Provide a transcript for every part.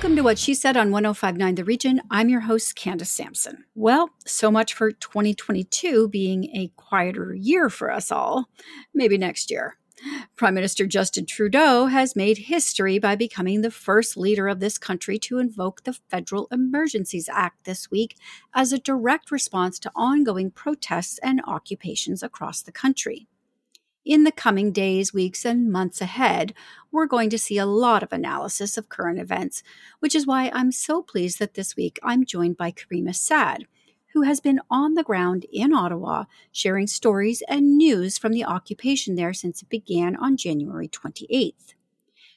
Welcome to What She Said on 1059 The Region. I'm your host, Candace Sampson. Well, so much for 2022 being a quieter year for us all. Maybe next year. Prime Minister Justin Trudeau has made history by becoming the first leader of this country to invoke the Federal Emergencies Act this week as a direct response to ongoing protests and occupations across the country. In the coming days, weeks, and months ahead, we're going to see a lot of analysis of current events, which is why I'm so pleased that this week I'm joined by Caryma Sa'd who has been on the ground in Ottawa sharing stories and news from the occupation there since it began on January 28th.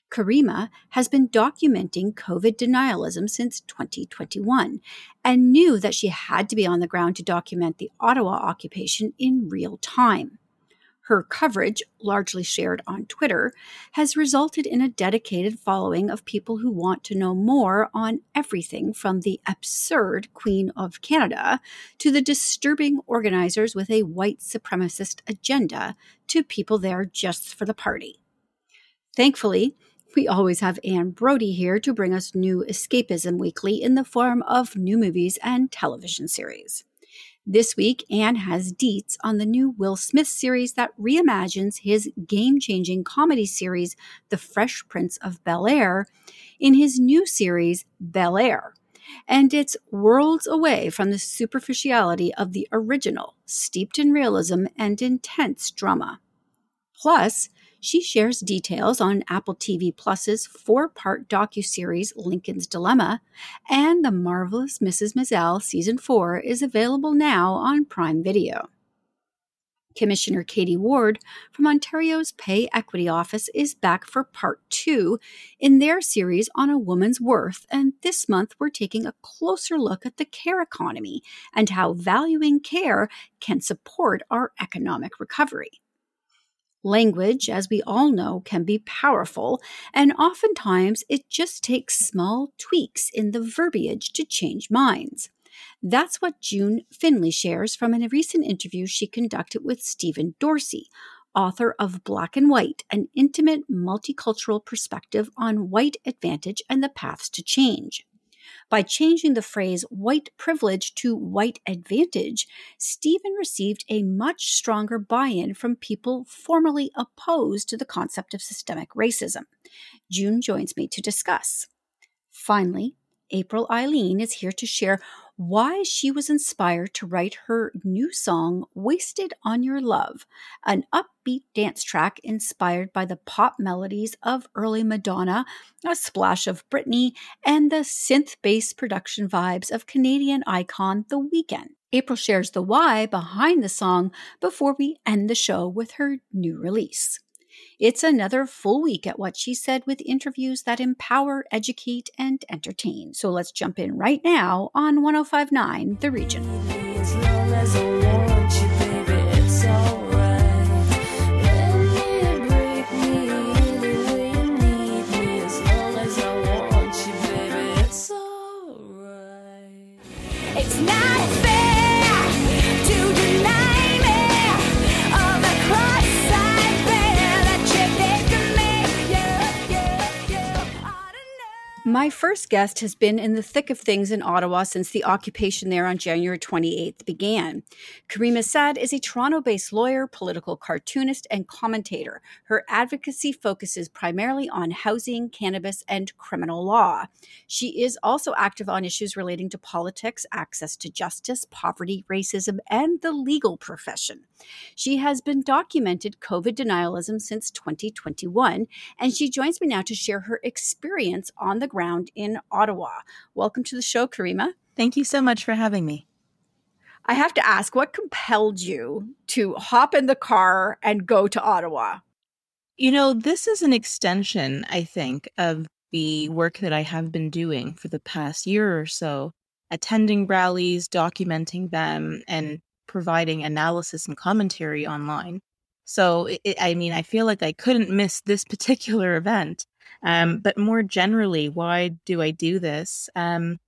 Caryma has been documenting COVID denialism since 2021 and knew that she had to be on the ground to document the Ottawa occupation in real time. Her coverage, largely shared on Twitter, has resulted in a dedicated following of people who want to know more on everything from the absurd Queen of Canada to the disturbing organizers with a white supremacist agenda to people there just for the party. Thankfully, we always have Anne Brodie here to bring us new escapism weekly in the form of new movies and television series. This week, Anne has deets on the new Will Smith series that reimagines his game changing comedy series, The Fresh Prince of Bel Air, in his new series, Bel Air. And it's worlds away from the superficiality of the original, steeped in realism and intense drama. Plus, she shares details on Apple TV Plus's four-part docu-series Lincoln's Dilemma, and The Marvelous Mrs. Maisel season 4 is available now on Prime Video. Commissioner Kadie Ward from Ontario's Pay Equity Office is back for part two in their series on a woman's worth. And this month, we're taking a closer look at the care economy and how valuing care can support our economic recovery. Language, as we all know, can be powerful, and oftentimes it just takes small tweaks in the verbiage to change minds. That's what June Findlay shares from a recent interview she conducted with Stephen Dorsey, author of Black and White An Intimate Multicultural Perspective on White Advantage and the Paths to Change. By changing the phrase white privilege to white advantage, Stephen received a much stronger buy in from people formerly opposed to the concept of systemic racism. June joins me to discuss. Finally, April Eileen is here to share why she was inspired to write her new song, Wasted on Your Love, an upbeat dance track inspired by the pop melodies of early Madonna, a splash of Britney, and the synth based production vibes of Canadian icon The Weeknd. April shares the why behind the song before we end the show with her new release. It's another full week at What She Said with interviews that empower, educate, and entertain. So let's jump in right now on 1059 The Region. My first guest has been in the thick of things in Ottawa since the occupation there on January 28th began. Caryma Sa'd is a Toronto based lawyer, political cartoonist, and commentator. Her advocacy focuses primarily on housing, cannabis, and criminal law. She is also active on issues relating to politics, access to justice, poverty, racism, and the legal profession. She has been documented COVID denialism since 2021, and she joins me now to share her experience on the ground in Ottawa. Welcome to the show, Caryma. Thank you so much for having me. I have to ask, what compelled you to hop in the car and go to Ottawa? You know, this is an extension, I think, of the work that I have been doing for the past year or so, attending rallies, documenting them, and providing analysis and commentary online. So, it, I mean, I feel like I couldn't miss this particular event. Um, but more generally, why do I do this? Um,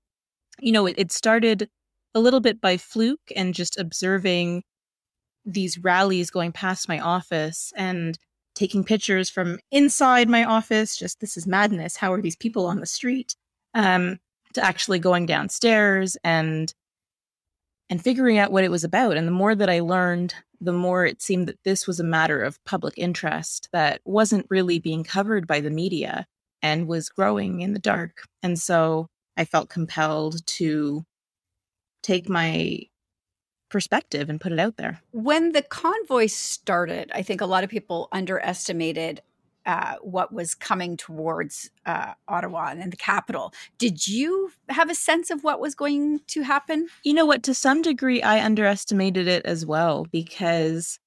you know, it, it started a little bit by fluke and just observing these rallies going past my office and taking pictures from inside my office. Just this is madness. How are these people on the street? um, to actually going downstairs and and figuring out what it was about. And the more that I learned, the more it seemed that this was a matter of public interest that wasn't really being covered by the media and was growing in the dark. And so I felt compelled to take my perspective and put it out there. When the convoy started, I think a lot of people underestimated uh, what was coming towards uh, Ottawa and the capital. Did you have a sense of what was going to happen? You know what? To some degree, I underestimated it as well because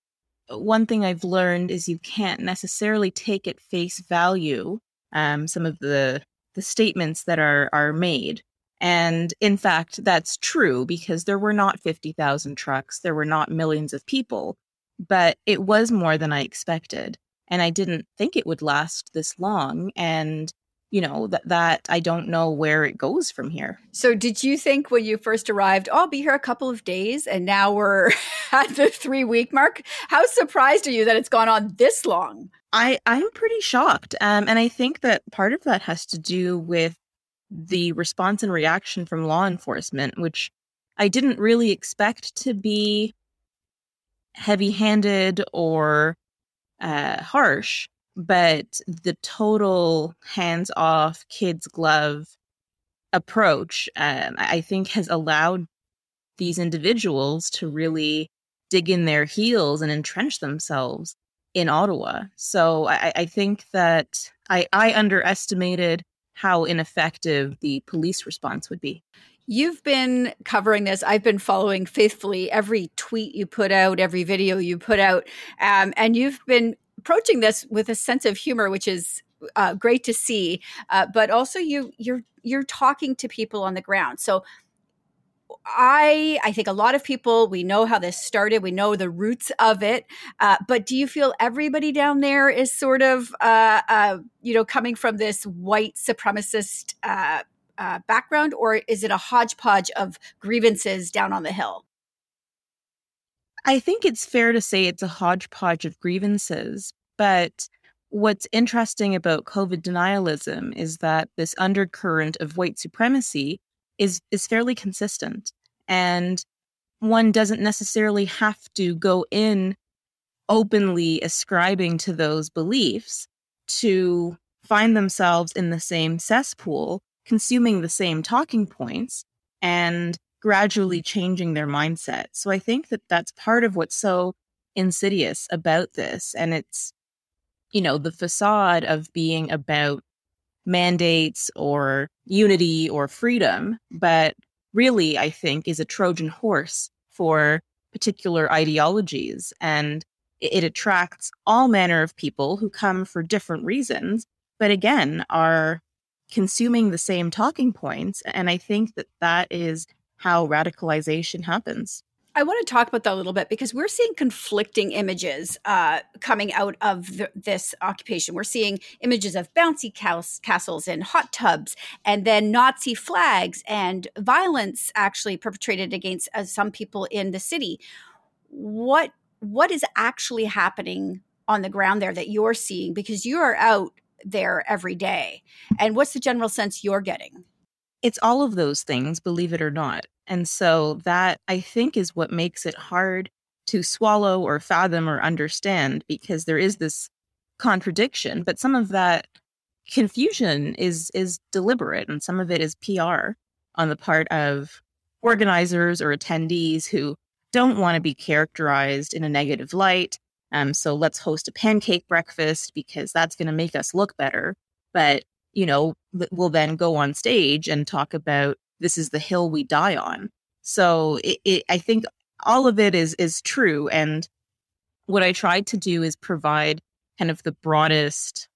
one thing I've learned is you can't necessarily take at face value um, some of the the statements that are are made. And in fact, that's true because there were not 50,000 trucks, there were not millions of people, but it was more than I expected and I didn't think it would last this long. And you know that that I don't know where it goes from here. So, did you think when you first arrived, oh, I'll be here a couple of days, and now we're at the three week mark? How surprised are you that it's gone on this long? I I'm pretty shocked, um, and I think that part of that has to do with the response and reaction from law enforcement, which I didn't really expect to be heavy handed or uh, harsh, but the total hands off, kids' glove approach, um, I think, has allowed these individuals to really dig in their heels and entrench themselves in Ottawa. So I, I think that I, I underestimated how ineffective the police response would be. You've been covering this. I've been following faithfully every tweet you put out, every video you put out, um, and you've been approaching this with a sense of humor, which is uh, great to see. Uh, but also, you you're you're talking to people on the ground. So, I I think a lot of people we know how this started. We know the roots of it. Uh, but do you feel everybody down there is sort of uh, uh, you know coming from this white supremacist? Uh, background, or is it a hodgepodge of grievances down on the hill? I think it's fair to say it's a hodgepodge of grievances. But what's interesting about COVID denialism is that this undercurrent of white supremacy is, is fairly consistent. And one doesn't necessarily have to go in openly ascribing to those beliefs to find themselves in the same cesspool consuming the same talking points and gradually mm. changing their mindset. So I think that that's part of what's so insidious about this. And it's, you know, the facade of being about mandates or unity or freedom, but really, I think, is a Trojan horse for particular ideologies. And it attracts all manner of people who come for different reasons, but again, are consuming the same talking points. And I think that that is how radicalization happens. I want to talk about that a little bit because we're seeing conflicting images uh, coming out of this occupation. We're seeing images of bouncy cas- castles and hot tubs, and then Nazi flags and violence actually perpetrated against uh, some people in the city. What what is actually happening on the ground there that you're seeing because you are out there every day. And what's the general sense you're getting? It's all of those things, believe it or not. And so that I think is what makes it hard to swallow or fathom or understand because there is this contradiction, but some of that confusion is is deliberate and some of it is PR on the part of organizers or attendees who don't want to be characterized in a negative light um, so let's host a pancake breakfast because that's going to make us look better. But, you know, we'll then go on stage and talk about this is the hill we die on. So it, it, I think all of it is is true. And what I tried to do is provide kind of the broadest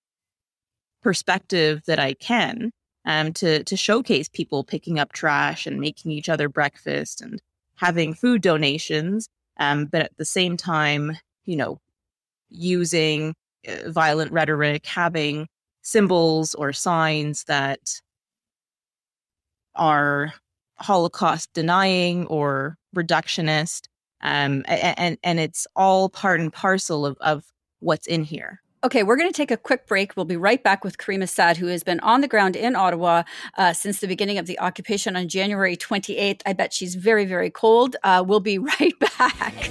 perspective that I can um, to to showcase people picking up trash and making each other breakfast and having food donations. Um, but at the same time, you know, using uh, violent rhetoric, having symbols or signs that are Holocaust denying or reductionist. Um, and, and it's all part and parcel of, of what's in here. Okay, we're going to take a quick break. We'll be right back with Caryma Sa'd, who has been on the ground in Ottawa uh, since the beginning of the occupation on January 28th. I bet she's very, very cold. Uh, we'll be right back.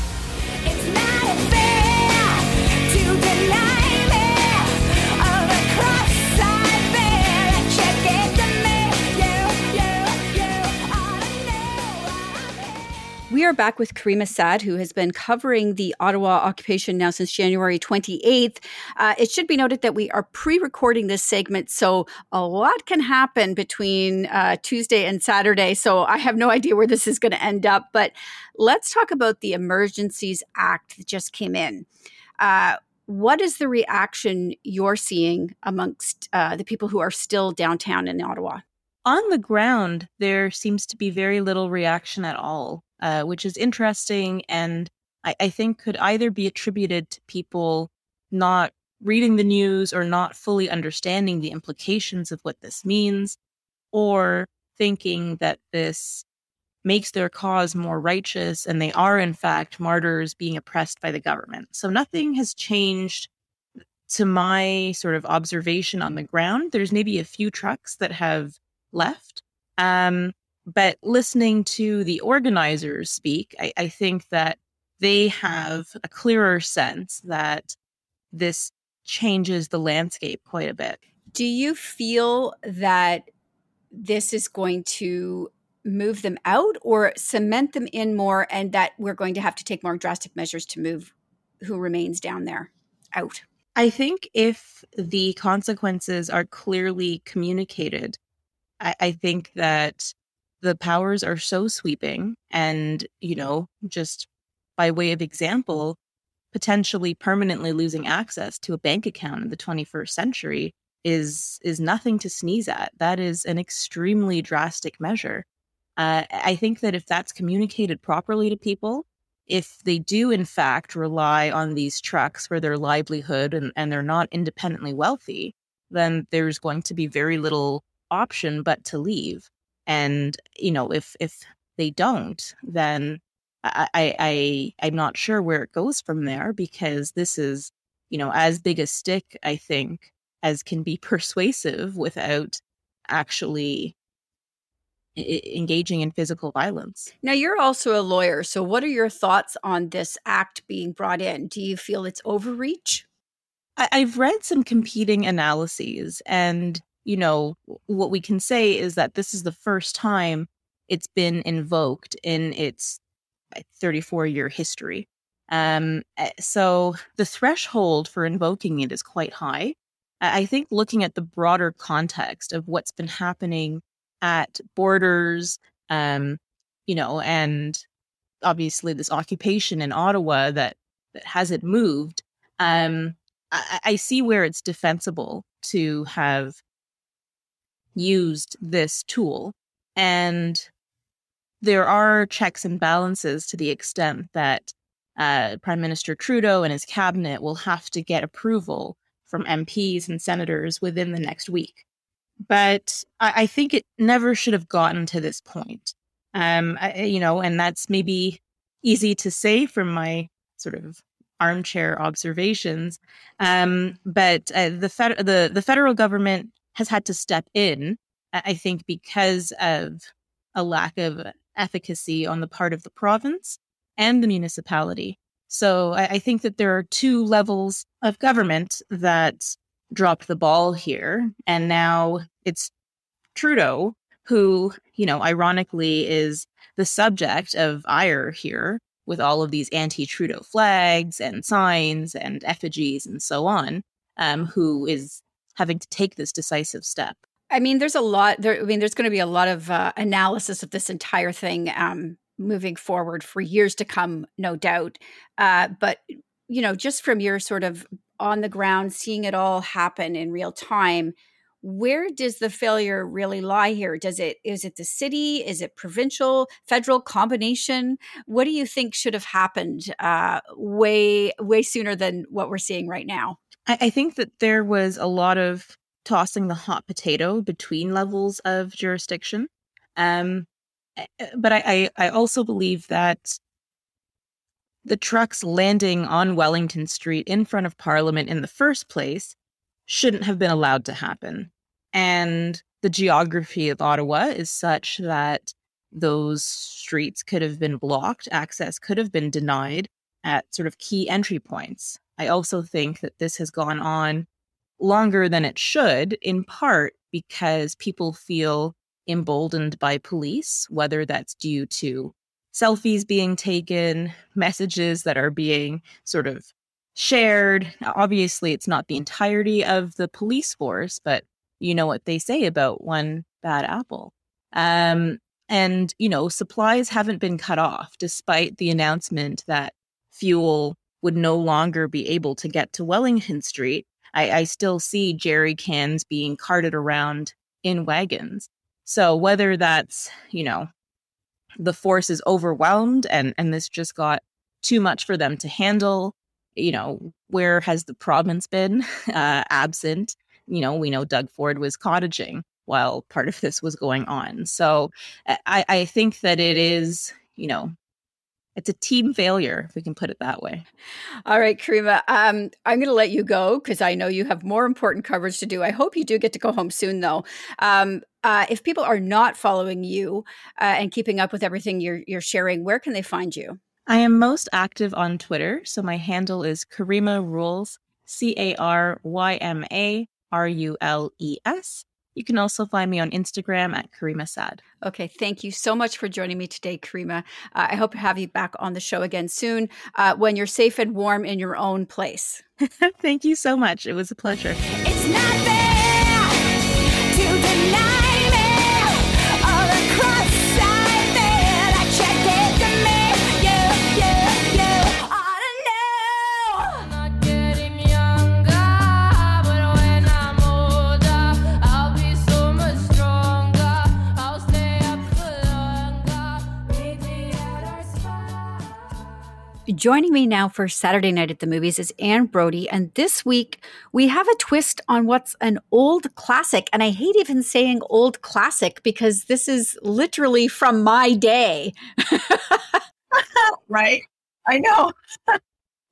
We are back with Caryma Sa'd, who has been covering the Ottawa occupation now since January 28th. Uh, it should be noted that we are pre recording this segment, so a lot can happen between uh, Tuesday and Saturday. So I have no idea where this is going to end up. But let's talk about the Emergencies Act that just came in. Uh, what is the reaction you're seeing amongst uh, the people who are still downtown in Ottawa? On the ground, there seems to be very little reaction at all. Uh, which is interesting and I, I think could either be attributed to people not reading the news or not fully understanding the implications of what this means, or thinking that this makes their cause more righteous and they are, in fact, martyrs being oppressed by the government. So nothing has changed to my sort of observation on the ground. There's maybe a few trucks that have left. Um, but listening to the organizers speak, I, I think that they have a clearer sense that this changes the landscape quite a bit. Do you feel that this is going to move them out or cement them in more and that we're going to have to take more drastic measures to move who remains down there out? I think if the consequences are clearly communicated, I, I think that the powers are so sweeping and, you know, just by way of example, potentially permanently losing access to a bank account in the 21st century is is nothing to sneeze at. That is an extremely drastic measure. Uh, I think that if that's communicated properly to people, if they do in fact rely on these trucks for their livelihood and, and they're not independently wealthy, then there's going to be very little option but to leave and you know if if they don't then I, I i i'm not sure where it goes from there because this is you know as big a stick i think as can be persuasive without actually I- engaging in physical violence. Now you're also a lawyer so what are your thoughts on this act being brought in? Do you feel it's overreach? I- i've read some competing analyses and you know, what we can say is that this is the first time it's been invoked in its 34 year history. Um, eh, so the threshold for invoking it is quite high. I think looking at the broader context of what's been happening at borders, um, you know, and obviously this occupation in Ottawa that that hasn't moved, um, I, I see where it's defensible to have used this tool. And there are checks and balances to the extent that uh, Prime Minister Trudeau and his cabinet will have to get approval from MPs and senators within the next week. But I, I think it never should have gotten to this point. Um, I, you know, and that's maybe easy to say from my sort of armchair observations. Um, but uh, the, fed- the the federal government has had to step in, I think, because of a lack of efficacy on the part of the province and the municipality. So I, I think that there are two levels of government that dropped the ball here. And now it's Trudeau, who, you know, ironically is the subject of ire here with all of these anti Trudeau flags and signs and effigies and so on, um, who is having to take this decisive step? I mean, there's a lot. There, I mean, there's going to be a lot of uh, analysis of this entire thing um, moving forward for years to come, no doubt. Uh, but you know, just from your sort of on the ground, seeing it all happen in real time, where does the failure really lie here does it is it the city is it provincial federal combination what do you think should have happened uh, way way sooner than what we're seeing right now I, I think that there was a lot of tossing the hot potato between levels of jurisdiction um, eh, eh, but I, I, I also believe that the trucks landing on Wellington Street in front of Parliament in the first place shouldn't have been allowed to happen. And the geography of Ottawa is such that those streets could have been blocked, access could have been denied at sort of key entry points. I also think that this has gone on longer than it should, in part because people feel emboldened by police, whether that's due to selfies being taken, messages that are being sort of shared. Obviously, it's not the entirety of the police force, but you know what they say about one bad apple. Um, and, you know, supplies haven't been cut off despite the announcement that fuel would no longer be able to get to Wellington Street. I, I still see jerry cans being carted around in wagons. So whether that's, you know, the force is overwhelmed and and this just got too much for them to handle you know where has the province been uh, absent you know we know doug ford was cottaging while part of this was going on so i i think that it is you know it's a team failure if we can put it that way. All right caryma um, i'm going to let you go because i know you have more important coverage to do. I hope you do get to go home soon though. Um, uh, if people are not following you uh, and keeping up with everything you're, you're sharing where can they find you? I am most active on twitter so my handle is caryma rules c-a-r-y-m-a-r-u-l-e-s you can also find me on Instagram at Caryma Sa'd. Okay, thank you so much for joining me today, Caryma. Uh, I hope to have you back on the show again soon uh, when you're safe and warm in your own place. thank you so much. It was a pleasure. Joining me now for Saturday Night at the Movies is Anne Brodie. And this week, we have a twist on what's an old classic. And I hate even saying old classic because this is literally from my day. right. I know.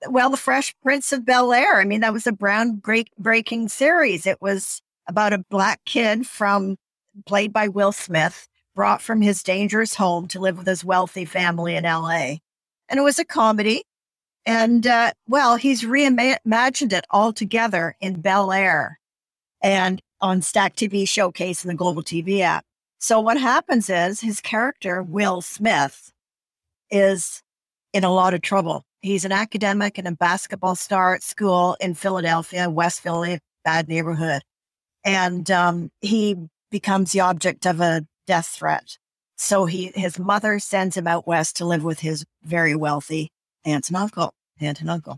well, The Fresh Prince of Bel Air. I mean, that was a groundbreaking series. It was about a black kid from, played by Will Smith, brought from his dangerous home to live with his wealthy family in LA and it was a comedy. And uh, well, he's reimagined it all together in Bel Air and on Stack TV Showcase and the Global TV app. So what happens is his character, Will Smith, is in a lot of trouble. He's an academic and a basketball star at school in Philadelphia, West Philly, bad neighborhood. And um, he becomes the object of a death threat. So he, his mother sends him out west to live with his very wealthy aunt and uncle, aunt and uncle.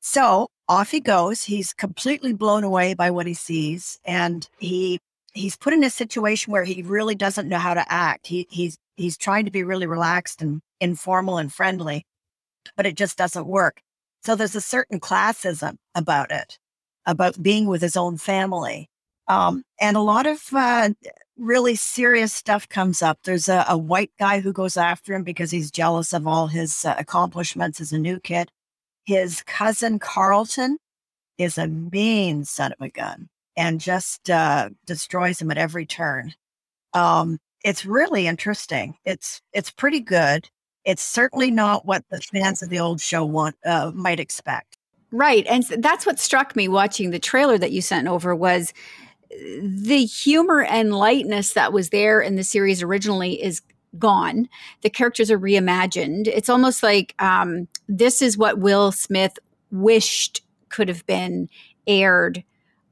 So off he goes. He's completely blown away by what he sees, and he he's put in a situation where he really doesn't know how to act. He he's he's trying to be really relaxed and informal and friendly, but it just doesn't work. So there's a certain classism about it, about being with his own family. Um, and a lot of uh, really serious stuff comes up. There's a, a, white guy who goes after him because he's jealous of all his uh, accomplishments as a new kid. His cousin Carlton is a mean son of a gun and just uh, destroys him at every turn. Um, it's really interesting. It's it's pretty good. It's certainly not what the fans of the old show want uh, might expect. Right, and that's what struck me watching the trailer that you sent over was the humor and lightness that was there in the series originally is gone. The characters are reimagined. It's almost like um, this is what Will Smith wished could have been aired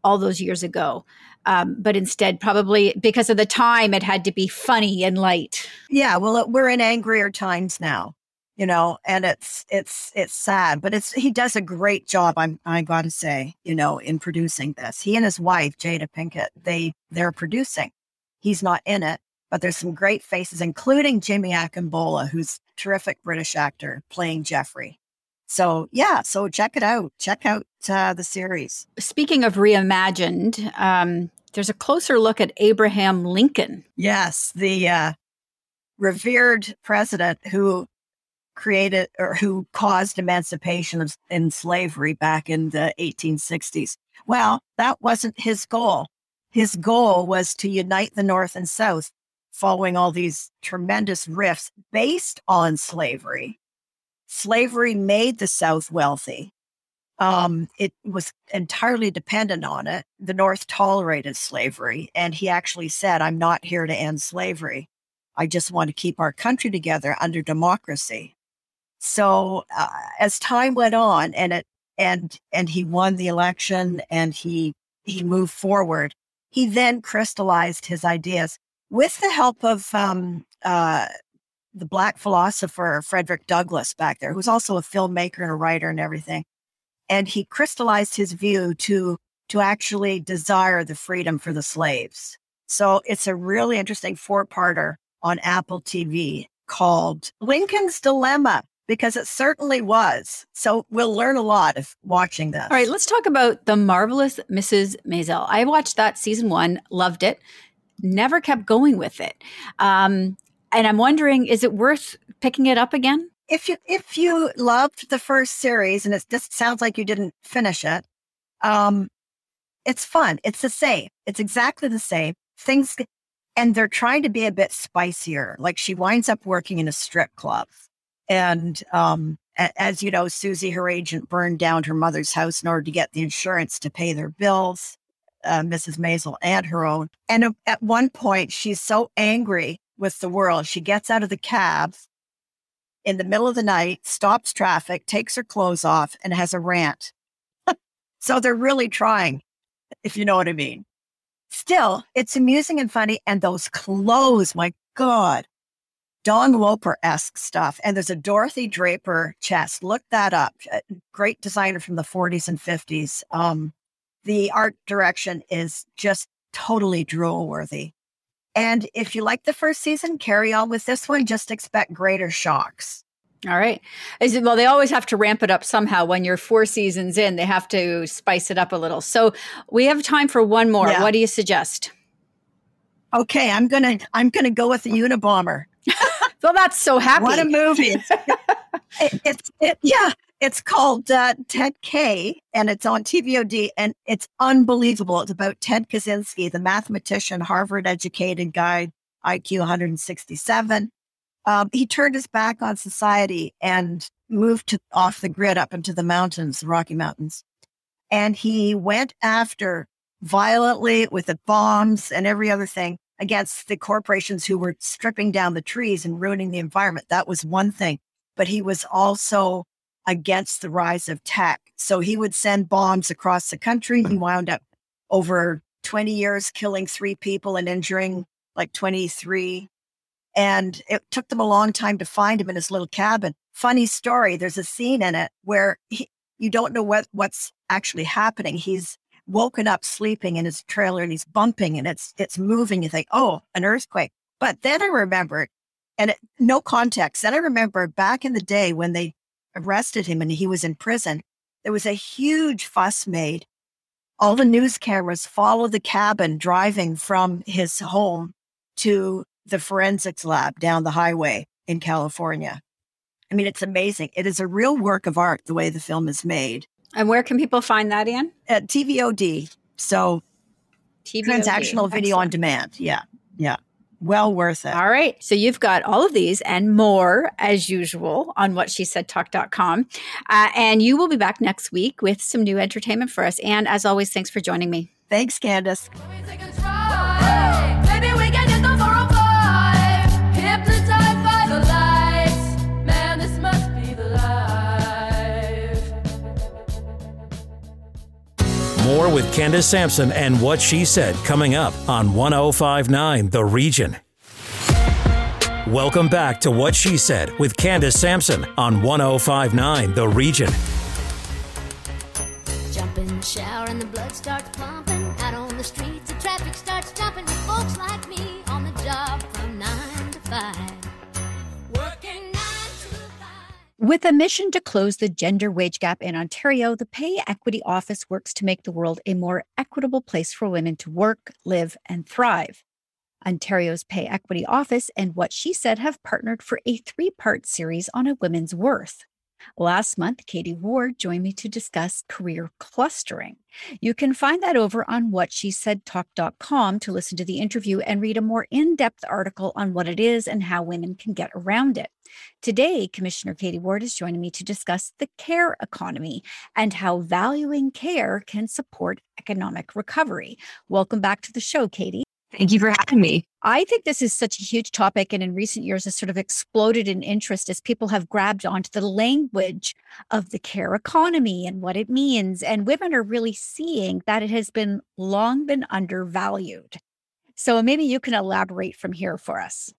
all those years ago. Um, but instead, probably because of the time, it had to be funny and light. Yeah, well, we're in angrier times now. You know, and it's it's it's sad, but it's he does a great job. I'm I got to say, you know, in producing this. He and his wife Jada Pinkett, they they're producing. He's not in it, but there's some great faces, including Jimmy Akingbola, who's a terrific British actor playing Jeffrey. So yeah, so check it out. Check out uh, the series. Speaking of reimagined, um, there's a closer look at Abraham Lincoln. Yes, the uh, revered president who created or who caused emancipation of, in slavery back in the 1860s. Well, that wasn't his goal. His goal was to unite the North and South following all these tremendous rifts based on slavery. Slavery made the South wealthy. Um, it was entirely dependent on it. The North tolerated slavery. And he actually said, I'm not here to end slavery. I just want to keep our country together under democracy. So uh, as time went on, and it and and he won the election, and he he moved forward. He then crystallized his ideas with the help of um, uh, the black philosopher Frederick Douglass back there, who's also a filmmaker and a writer and everything. And he crystallized his view to to actually desire the freedom for the slaves. So it's a really interesting four-parter on Apple TV called Lincoln's Dilemma because it certainly was. So we'll learn a lot of watching this. All right, let's talk about The Marvelous Mrs. Maisel. I watched that season one, loved it, never kept going with it. Um, and I'm wondering, is it worth picking it up again? If you if you loved the first series and it just sounds like you didn't finish it, um, it's fun. It's the same. It's exactly the same. Things and they're trying to be a bit spicier. Like she winds up working in a strip club and um, as you know, Susie, her agent, burned down her mother's house in order to get the insurance to pay their bills, uh, Mrs. Maisel and her own. And at one point, she's so angry with the world, she gets out of the cab in the middle of the night, stops traffic, takes her clothes off, and has a rant. so they're really trying, if you know what I mean. Still, it's amusing and funny. And those clothes, my God, Don Loper esque stuff. And there's a Dorothy Draper chest. Look that up. Great designer from the 40s and 50s. Um, the art direction is just totally drool worthy. And if you like the first season, carry on with this one. Just expect greater shocks. All right. Is it, well, they always have to ramp it up somehow. When you're four seasons in, they have to spice it up a little. So we have time for one more. Yeah. What do you suggest? Okay, I'm gonna I'm gonna go with the Unabomber. Well, that's so happy. What a movie! it, it's it, yeah, it's called uh, Ted K, and it's on TVOD, and it's unbelievable. It's about Ted Kaczynski, the mathematician, Harvard-educated guy, IQ 167. Um, he turned his back on society and moved to, off the grid up into the mountains, the Rocky Mountains, and he went after violently with the bombs and every other thing against the corporations who were stripping down the trees and ruining the environment. That was one thing. But he was also against the rise of tech. So he would send bombs across the country. He wound up over 20 years killing three people and injuring like 23. And it took them a long time to find him in his little cabin. Funny story. There's a scene in it where he, you don't know what, what's actually happening. He's woken up sleeping in his trailer and he's bumping and it's it's moving. You think, oh, an earthquake. But then I remembered, and it, no context. Then I remember back in the day when they arrested him and he was in prison, there was a huge fuss made. All the news cameras followed the cabin driving from his home to the forensics lab down the highway in California. I mean, it's amazing. It is a real work of art the way the film is made. And where can people find that, Anne? At TVOD. So TVOD. transactional video Excellent. on demand. Yeah. Yeah. Well worth it. All right. So you've got all of these and more as usual on what she said talk.com. Uh, and you will be back next week with some new entertainment for us. And as always, thanks for joining me. Thanks, Candace. More with Candace Sampson and what she said coming up on 1059 The Region. Welcome back to What She Said with Candace Sampson on 1059 The Region. The blood starts pumping. Out on the streets, the traffic starts jumping. With a mission to close the gender wage gap in Ontario, the Pay Equity Office works to make the world a more equitable place for women to work, live, and thrive. Ontario's Pay Equity Office and What She Said have partnered for a three part series on a woman's worth. Last month, Kadie Ward joined me to discuss career clustering. You can find that over on whatshesaidtalk.com to listen to the interview and read a more in depth article on what it is and how women can get around it. Today, Commissioner Kadie Ward is joining me to discuss the care economy and how valuing care can support economic recovery. Welcome back to the show, Kadie. Thank you for having me. I think this is such a huge topic, and in recent years has sort of exploded in interest as people have grabbed onto the language of the care economy and what it means. And women are really seeing that it has been long been undervalued. So maybe you can elaborate from here for us.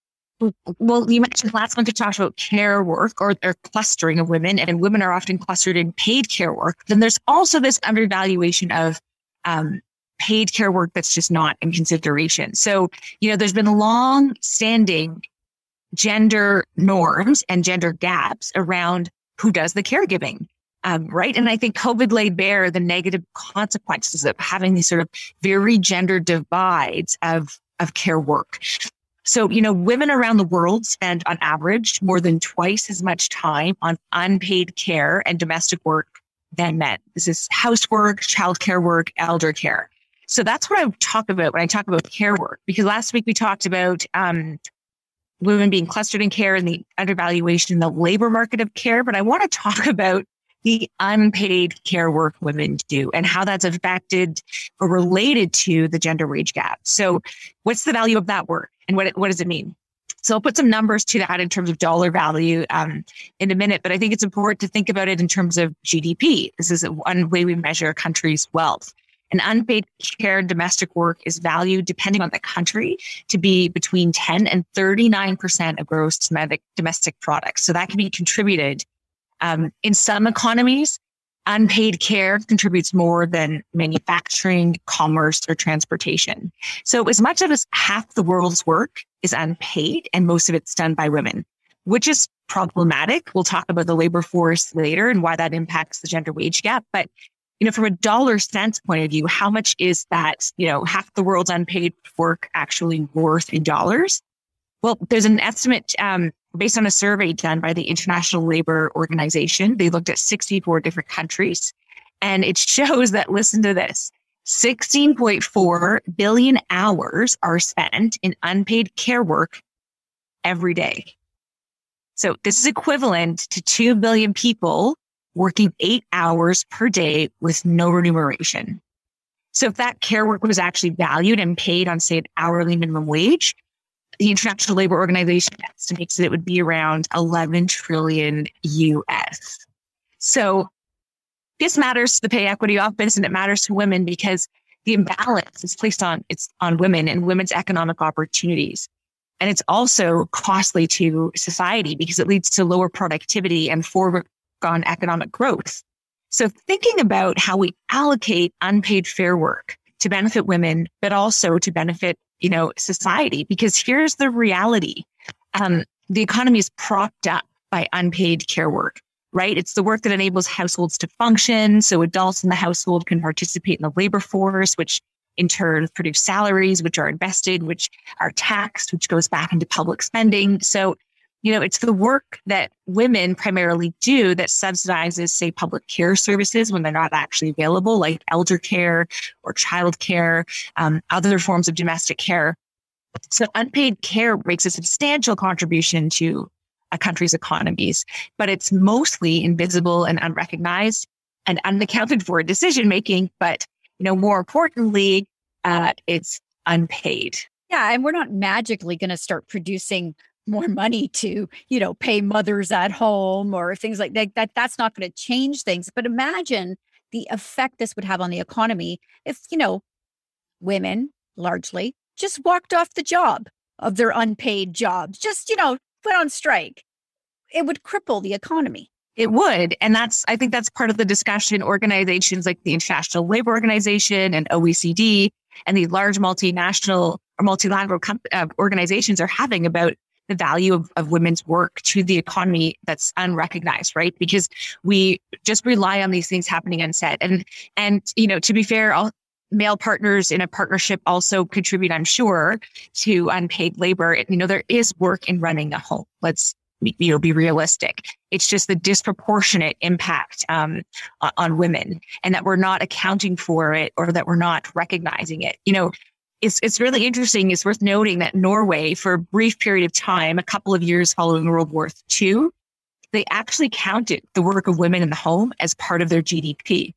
Well, you mentioned last month to talk about care work or, or clustering of women, and women are often clustered in paid care work. Then there's also this undervaluation of um, paid care work that's just not in consideration. So, you know, there's been long standing gender norms and gender gaps around who does the caregiving. Um, right. And I think COVID laid bare the negative consequences of having these sort of very gender divides of, of care work. So, you know, women around the world spend on average more than twice as much time on unpaid care and domestic work than men. This is housework, childcare work, elder care. So that's what I talk about when I talk about care work, because last week we talked about um, women being clustered in care and the undervaluation in the labor market of care. But I want to talk about the unpaid care work women do and how that's affected or related to the gender wage gap. So what's the value of that work and what, what does it mean? So I'll put some numbers to that in terms of dollar value um, in a minute, but I think it's important to think about it in terms of GDP. This is one way we measure a country's wealth. And unpaid care domestic work is valued, depending on the country, to be between 10 and 39% of gross domestic, domestic products. So that can be contributed. Um, in some economies, unpaid care contributes more than manufacturing, commerce, or transportation. So as much as half the world's work is unpaid and most of it's done by women, which is problematic. We'll talk about the labor force later and why that impacts the gender wage gap. But you know, from a dollar cents point of view, how much is that, you know, half the world's unpaid work actually worth in dollars? Well, there's an estimate um, based on a survey done by the International Labor Organization. They looked at 64 different countries and it shows that, listen to this, 16.4 billion hours are spent in unpaid care work every day. So this is equivalent to 2 billion people working eight hours per day with no remuneration. So if that care work was actually valued and paid on, say, an hourly minimum wage, the International Labor Organization estimates that it would be around 11 trillion US. So this matters to the pay equity office and it matters to women because the imbalance is placed on it's on women and women's economic opportunities. And it's also costly to society because it leads to lower productivity and forward on economic growth. So thinking about how we allocate unpaid fair work to benefit women, but also to benefit, you know, society, because here's the reality. Um, the economy is propped up by unpaid care work, right? It's the work that enables households to function. So adults in the household can participate in the labor force, which in turn produce salaries, which are invested, which are taxed, which goes back into public spending. So you know, it's the work that women primarily do that subsidizes, say, public care services when they're not actually available, like elder care or child care, um, other forms of domestic care. So unpaid care makes a substantial contribution to a country's economies, but it's mostly invisible and unrecognized and unaccounted for decision making. But, you know, more importantly, uh, it's unpaid. Yeah. And we're not magically going to start producing more money to you know pay mothers at home or things like that, that that's not going to change things but imagine the effect this would have on the economy if you know women largely just walked off the job of their unpaid jobs, just, you know, put on strike, it would cripple the economy. It would. And that's, I think that's part of the discussion organizations like the International Labor Organization and OECD and the large multinational or multilateral uh, organizations are having about the value of, of women's work to the economy that's unrecognized, right? Because we just rely on these things happening unsaid. And, and, you know, to be fair, all, male partners in a partnership also contribute, I'm sure, to unpaid labor. You know, there is work in running a home. Let's you know be realistic it's just the disproportionate impact um, on women and that we're not accounting for it or that we're not recognizing it you know it's, it's really interesting it's worth noting that norway for a brief period of time a couple of years following world war ii they actually counted the work of women in the home as part of their gdp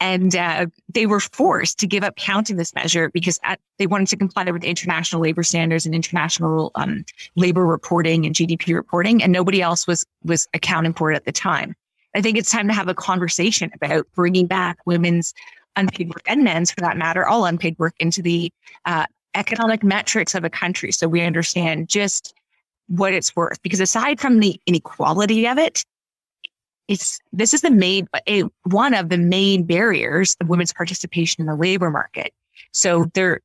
and uh, they were forced to give up counting this measure because at, they wanted to comply with international labor standards and international um, labor reporting and GDP reporting, and nobody else was was accounting for it at the time. I think it's time to have a conversation about bringing back women's unpaid work and men's, for that matter, all unpaid work into the uh, economic metrics of a country, so we understand just what it's worth. Because aside from the inequality of it, it's this is the main a, one of the main barriers of women's participation in the labor market. So they're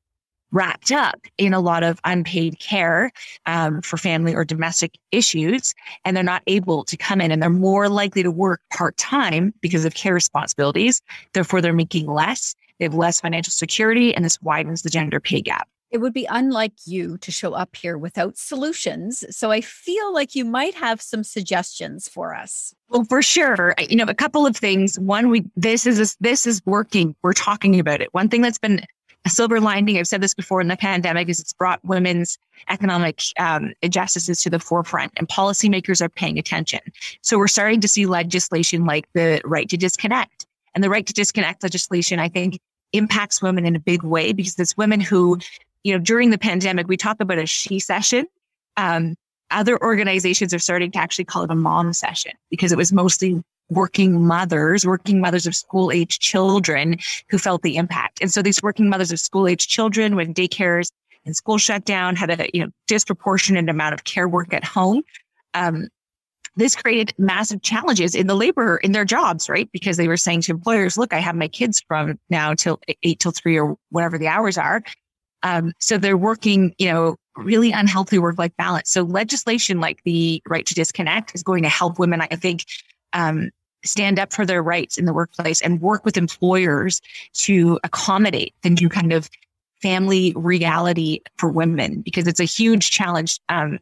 wrapped up in a lot of unpaid care um, for family or domestic issues, and they're not able to come in, and they're more likely to work part time because of care responsibilities. Therefore, they're making less. They have less financial security, and this widens the gender pay gap it would be unlike you to show up here without solutions. So I feel like you might have some suggestions for us. Well, for sure. You know, a couple of things. One, we this is this is working. We're talking about it. One thing that's been a silver lining, I've said this before in the pandemic, is it's brought women's economic um, injustices to the forefront, and policymakers are paying attention. So we're starting to see legislation like the right to disconnect, and the right to disconnect legislation. I think impacts women in a big way because it's women who you know, during the pandemic, we talk about a she-cession. Um, other organizations are starting to actually call it a mom session because it was mostly working mothers, working mothers of school age children who felt the impact. And so these working mothers of school age children when daycares and school shut down had a you know disproportionate amount of care work at home. Um, this created massive challenges in the labor in their jobs, right? Because they were saying to employers, look, I have my kids from now till eight till three or whatever the hours are. Um, so they're working, you know, really unhealthy work life balance. So legislation like the right to disconnect is going to help women, I think, um, stand up for their rights in the workplace and work with employers to accommodate the new kind of family reality for women because it's a huge challenge um,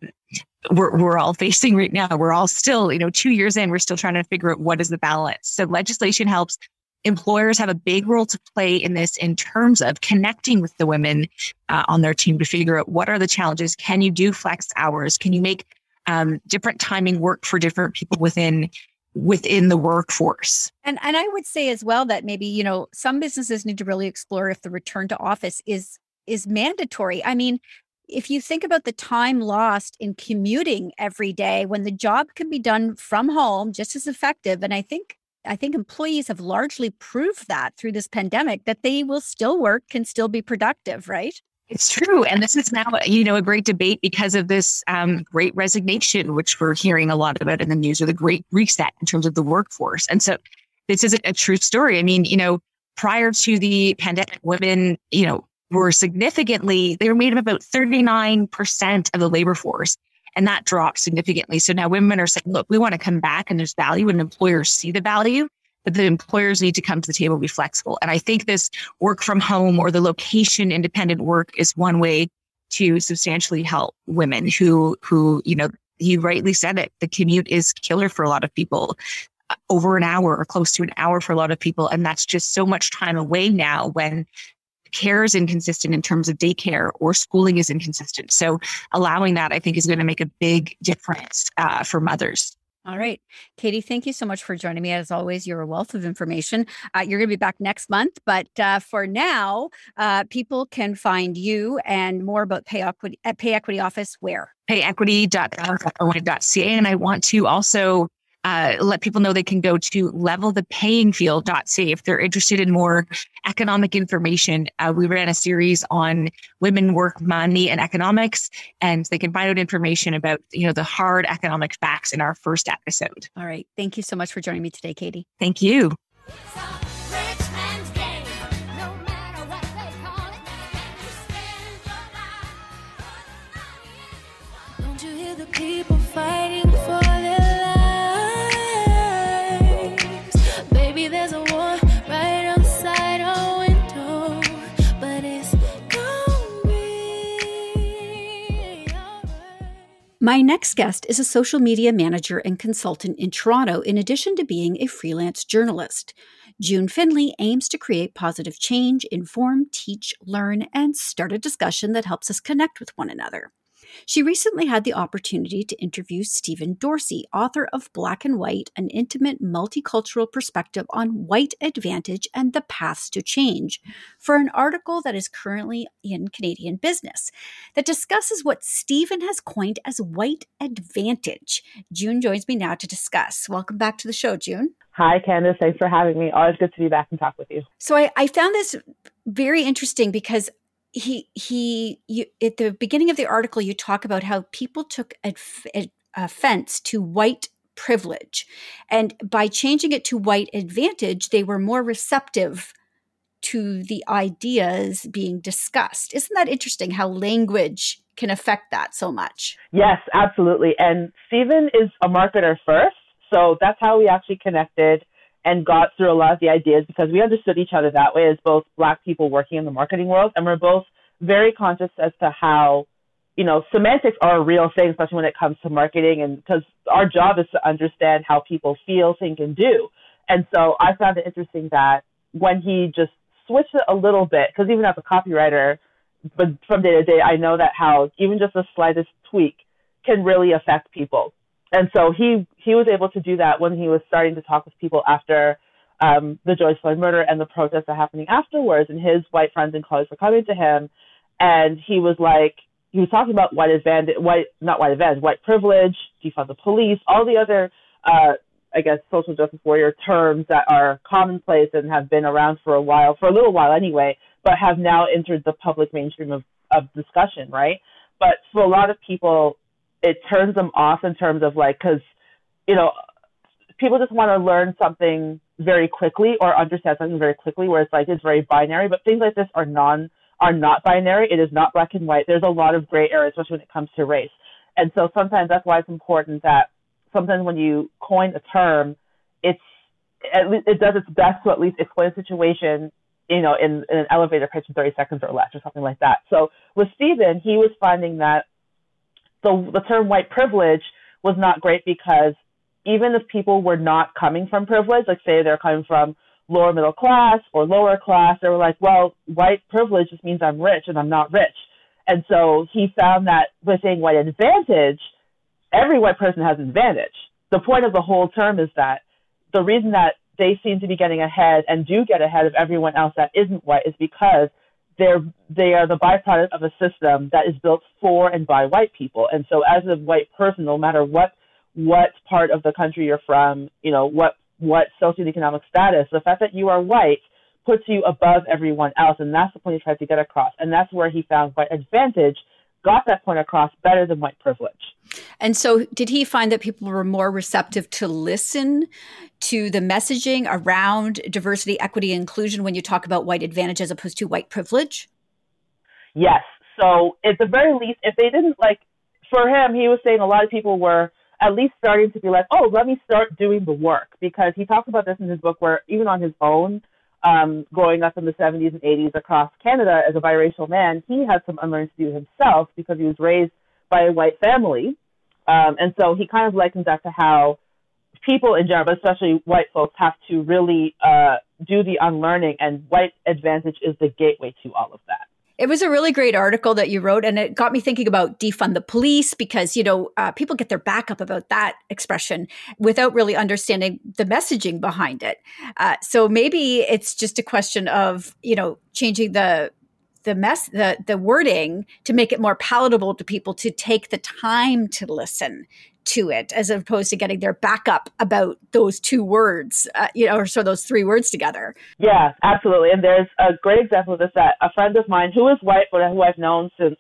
we're, we're all facing right now. We're all still, you know, two years in, we're still trying to figure out what is the balance. So legislation helps employers have a big role to play in this in terms of connecting with the women uh, on their team to figure out what are the challenges. Can you do flex hours? Can you make um, different timing work for different people within within the workforce? And and I would say as well that maybe you know some businesses need to really explore if the return to office is is mandatory. I mean. If you think about the time lost in commuting every day when the job can be done from home just as effective, and I think I think employees have largely proved that through this pandemic that they will still work, can still be productive, right? It's true. And this is now, you know, a great debate because of this um, great resignation, which we're hearing a lot about in the news, or the great reset in terms of the workforce. And so this is a, a true story. I mean, you know, prior to the pandemic, women, you know, were significantly, they were made up about 39% of the labor force. And that dropped significantly. So now women are saying, look, we want to come back and there's value and employers see the value, but the employers need to come to the table and be flexible. And I think this work from home or the location independent work is one way to substantially help women who, who, you know, you rightly said it. The commute is killer for a lot of people uh, over an hour or close to an hour for a lot of people. And that's just so much time away now when care is inconsistent in terms of daycare or schooling is inconsistent. So allowing that, I think, is going to make a big difference uh, for mothers. All right. Kadie, thank you so much for joining me. As always, you're a wealth of information. Uh, you're going to be back next month. But uh, for now, uh, people can find you and more about Pay Equity at Pay Equity Office where? payequity.ca. And I want to also uh, let people know they can go to levelthepayingfield.ca if they're interested in more economic information. Uh, we ran a series on women, work, money, and economics, and they can find out information about you know the hard economic facts in our first episode. All right. Thank you so much for joining me today, Kadie. Thank you. My next guest is a social media manager and consultant in Toronto, in addition to being a freelance journalist. June Findlay aims to create positive change, inform, teach, learn, and start a discussion that helps us connect with one another. She recently had the opportunity to interview Stephen Dorsey, author of Black and White An Intimate Multicultural Perspective on White Advantage and the Paths to Change, for an article that is currently in Canadian Business that discusses what Stephen has coined as white advantage. June joins me now to discuss. Welcome back to the show, June. Hi, Candace. Thanks for having me. Always good to be back and talk with you. So I, I found this very interesting because he he you, at the beginning of the article you talk about how people took adf- ad- offense to white privilege and by changing it to white advantage they were more receptive to the ideas being discussed isn't that interesting how language can affect that so much Yes, absolutely. And Stephen is a marketer first. So that's how we actually connected and got through a lot of the ideas because we understood each other that way as both Black people working in the marketing world. And we're both very conscious as to how, you know, semantics are a real thing, especially when it comes to marketing. And because our job is to understand how people feel, think, and do. And so I found it interesting that when he just switched it a little bit, because even as a copywriter, but from day to day, I know that how even just the slightest tweak can really affect people. And so he he was able to do that when he was starting to talk with people after um, the George Floyd murder and the protests are happening afterwards. And his white friends and colleagues were coming to him, and he was like, he was talking about white advantage, white not white advantage, white privilege, defund the police, all the other, uh, I guess, social justice warrior terms that are commonplace and have been around for a while, for a little while anyway, but have now entered the public mainstream of, of discussion, right? But for a lot of people, it turns them off in terms of like, because, you know, people just want to learn something very quickly or understand something very quickly where it's like it's very binary but things like this are non are not binary. It is not black and white. There's a lot of gray areas especially when it comes to race. And so sometimes that's why it's important that sometimes when you coin a term it's at least it does its best to at least explain a situation you know in, in an elevator pitch in 30 seconds or less or something like that. So with Stephen he was finding that the the term white privilege was not great because even if people were not coming from privilege, like say they're coming from lower middle class or lower class, they were like, well, white privilege just means I'm rich and I'm not rich. And so he found that by saying white advantage, every white person has an advantage. The point of the whole term is that the reason that they seem to be getting ahead and do get ahead of everyone else that isn't white is because they're they are the byproduct of a system that is built for and by white people. And so as a white person, no matter what what part of the country you're from, you know, what what socioeconomic status, the fact that you are white puts you above everyone else, and that's the point he tried to get across. And that's where he found white advantage got that point across better than white privilege. And so, did he find that people were more receptive to listen to the messaging around diversity, equity, inclusion when you talk about white advantage as opposed to white privilege? Yes. So, at the very least, if they didn't like, for him, he was saying a lot of people were at least starting to be like, oh, let me start doing the work. Because he talks about this in his book where even on his own, um, growing up in the 70s and 80s across Canada as a biracial man, he had some unlearning to do himself because he was raised by a white family. Um, and so he kind of likens that to how people in general, but especially white folks, have to really uh, do the unlearning, and white advantage is the gateway to all of that. It was a really great article that you wrote, and it got me thinking about defund the police because, you know, uh, people get their back up about that expression without really understanding the messaging behind it. Uh, so maybe it's just a question of, you know, changing the the mess the the wording to make it more palatable to people to take the time to listen to it as opposed to getting their backup about those two words, uh, you know, or so those three words together. Yeah, absolutely. And there's a great example of this that a friend of mine who is white, but who I've known since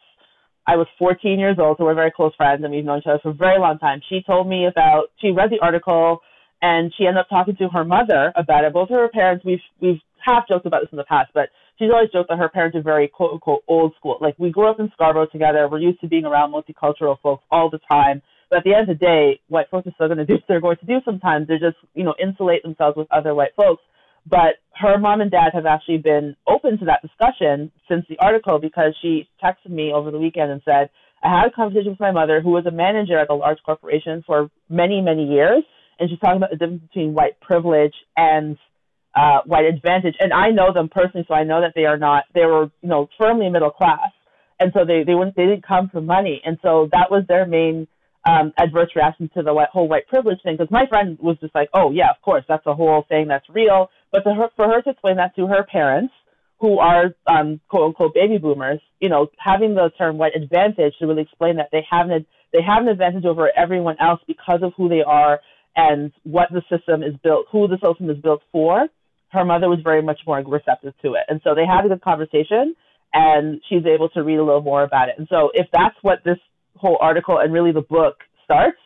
I was 14 years old, so we're very close friends and we've known each other for a very long time. She told me about, she read the article and she ended up talking to her mother about it. Both of her parents, we've, we've half joked about this in the past, but she's always joked that her parents are very quote unquote old school. Like we grew up in Scarborough together. We're used to being around multicultural folks all the time. But at the end of the day, white folks are still going to do what they're going to do sometimes. They're just, you know, insulate themselves with other white folks. But her mom and dad have actually been open to that discussion since the article because she texted me over the weekend and said, I had a conversation with my mother who was a manager at a large corporation for many, many years. And she's talking about the difference between white privilege and uh, white advantage. And I know them personally, so I know that they are not, they were, you know, firmly middle class. And so they, they wouldn't, they didn't come from money. And so that was their main um, adverse reaction to the white, whole white privilege thing. Because my friend was just like, oh, yeah, of course, that's a whole thing that's real. But her, for her to explain that to her parents, who are um, quote unquote baby boomers, you know, having the term white advantage to really explain that they have an they have an advantage over everyone else because of who they are and what the system is built, who the system is built for her mother was very much more receptive to it. And so they had a good conversation and she's able to read a little more about it. And so if that's what this whole article and really the book starts,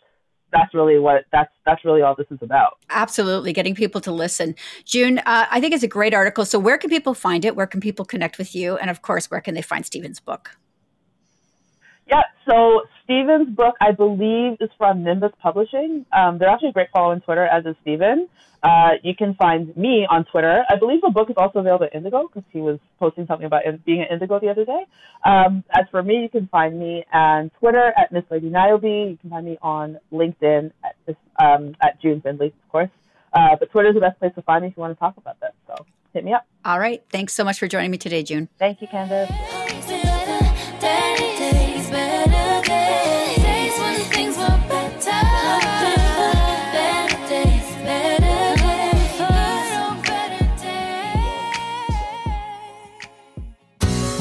that's really what that's that's really all this is about. Absolutely, getting people to listen. June, uh, I think it's a great article. So where can people find it? Where can people connect with you? And of course, where can they find Stephen's book? Yeah, so Stephen's book, I believe, is from Nimbus Publishing. Um, they're actually a great follow on Twitter, as is Stephen. Uh, you can find me on Twitter. I believe the book is also available at Indigo because he was posting something about being at Indigo the other day. Um, as for me, you can find me on Twitter at Miss Lady Niobe. You can find me on LinkedIn at, um, at June Findlay, of course. Uh, but Twitter is the best place to find me if you want to talk about this. So hit me up. All right. Thanks so much for joining me today, June. Thank you, Candace.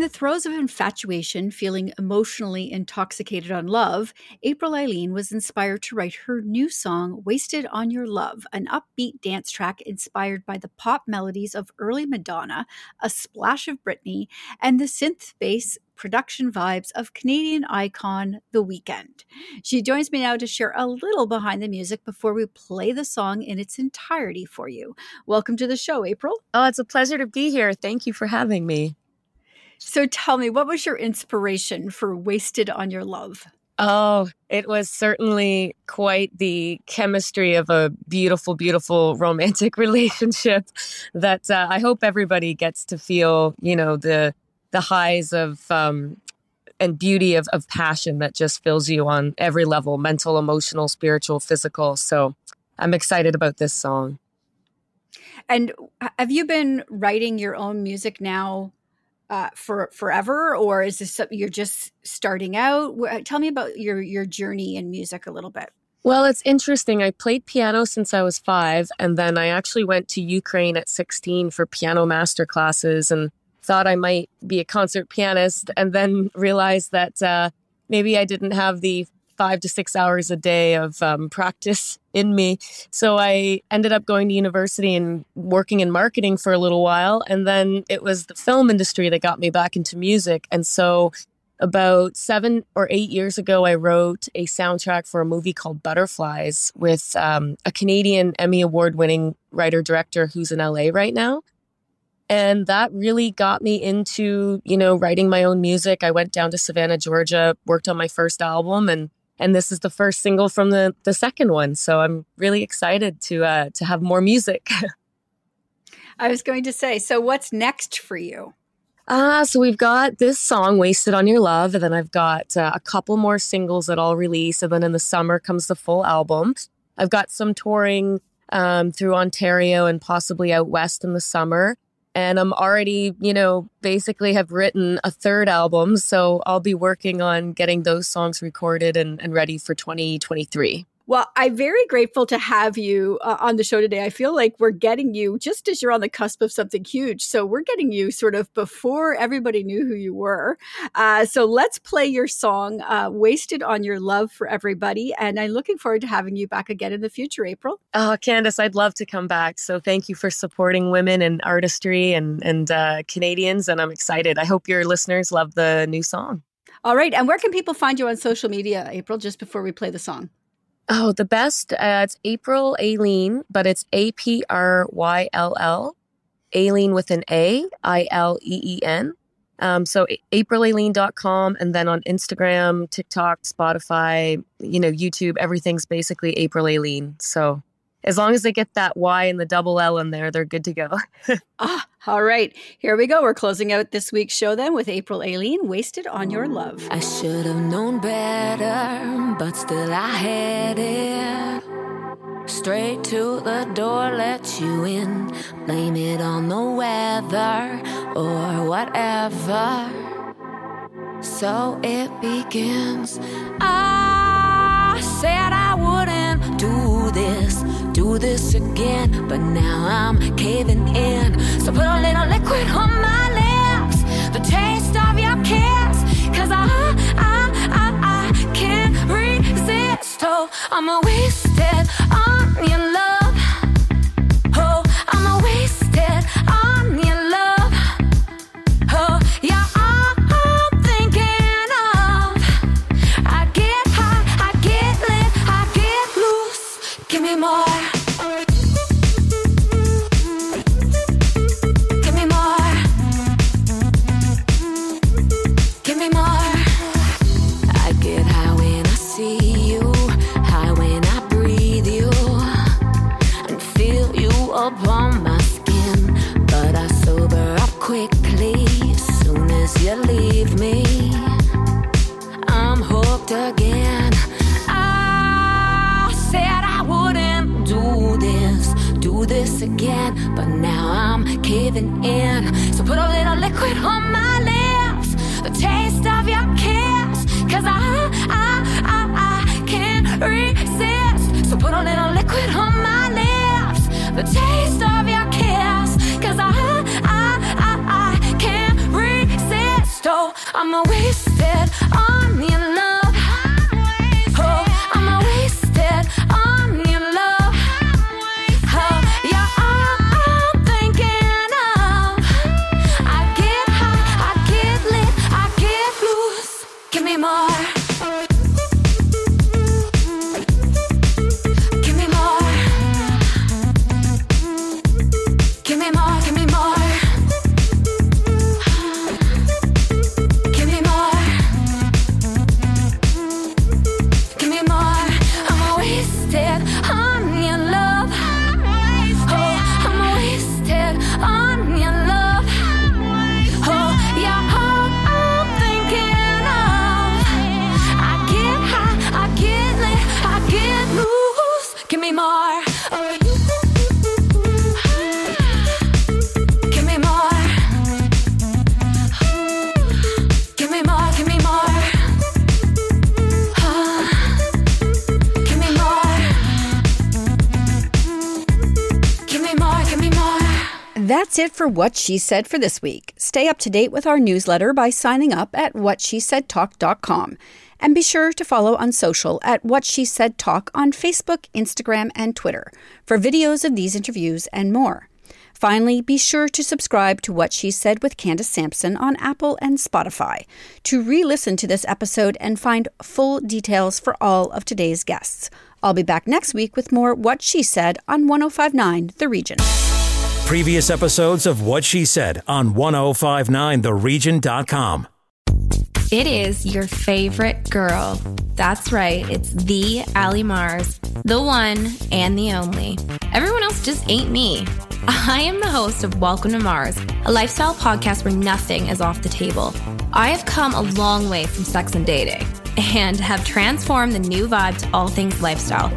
The throes of infatuation, feeling emotionally intoxicated on love, Apryll Aileen was inspired to write her new song, Wasted on Your Love, an upbeat dance track inspired by the pop melodies of early Madonna, a splash of Britney, and the synth bass production vibes of Canadian icon The Weeknd. She joins me now to share a little behind the music before we play the song in its entirety for you. Welcome to the show, April. Oh, it's a pleasure to be here. Thank you for having me. So tell me, what was your inspiration for Wasted on Your Love? Oh, it was certainly quite the chemistry of a beautiful, beautiful romantic relationship that uh, I hope everybody gets to feel, you know, the the highs of um, and beauty of, of passion that just fills you on every level mental, emotional, spiritual, physical. So I'm excited about this song. And have you been writing your own music now uh, for forever, or is this something you're just starting out? Tell me about your your journey in music a little bit. Well, it's interesting. I played piano since I was five, and then I actually went to Ukraine at 16 for piano master classes and thought I might be a concert pianist, and then realized that uh, maybe I didn't have the five to six hours a day of um, practice in me. So I ended up going to university and working in marketing for a little while. And then it was the film industry that got me back into music. And so about seven or eight years ago, I wrote a soundtrack for a movie called Butterflies with um, a Canadian Emmy Award winning writer director who's in LA right now. And that really got me into, you know, writing my own music. I went down to Savannah, Georgia, worked on my first album and and this is the first single from the the second one. So I'm really excited to uh, to have more music. I was going to say, so what's next for you? Ah, uh, so we've got this song, Wasted on Your Love, and then I've got uh, a couple more singles that I'll release. And then in the summer comes the full album. I've got some touring um, through Ontario and possibly out west in the summer. And I'm already, you know, basically have written a third album. So I'll be working on getting those songs recorded and, and ready for 2023. Well, I'm very grateful to have you uh, on the show today. I feel like we're getting you just as you're on the cusp of something huge. So we're getting you sort of before everybody knew who you were. Uh, so let's play your song, uh, Wasted on Your Love for Everybody. And I'm looking forward to having you back again in the future, April. Oh, Candace, I'd love to come back. So thank you for supporting women and artistry and, and uh, Canadians. And I'm excited. I hope your listeners love the new song. All right. And where can people find you on social media, April, just before we play the song? Oh, the best. Uh, it's Apryll Aileen, but it's A P R Y L L. Aileen with an A, I L E E N. Um, so aprilayleen.com and then on Instagram, TikTok, Spotify, you know, YouTube, everything's basically Apryll Aileen. So as long as they get that Y and the double L in there, they're good to go. ah, all right. Here we go. We're closing out this week's show then with Apryll Aileen, Wasted on Your Love. I should have known better, but still I had it. Straight to the door, let you in. Blame it on the weather or whatever. So it begins. I said I wouldn't do this do this again, but now I'm caving in. So put a little liquid on my lips, the taste of your kiss, cause I, I, I, I can't resist. Oh, I'm wasted on your love. Caving in. So put a little liquid on my lips, the taste of your kiss. Cause I, I, I, I can't resist. So put a little liquid on my lips, the taste of your kiss. Cause I, I, I, I can't resist. Oh, I'm wasted What She Said for this week. Stay up to date with our newsletter by signing up at whatshesaidtalk.com. And be sure to follow on social at What She Said Talk on Facebook, Instagram, and Twitter for videos of these interviews and more. Finally, be sure to subscribe to What She Said with Candace Sampson on Apple and Spotify to re listen to this episode and find full details for all of today's guests. I'll be back next week with more What She Said on 1059 The Region. Previous episodes of What She Said on 1059theregion.com. It is your favorite girl. That's right, it's the Ali Mars, the one and the only. Everyone else just ain't me. I am the host of Welcome to Mars, a lifestyle podcast where nothing is off the table. I have come a long way from sex and dating and have transformed the new vibe to all things lifestyle.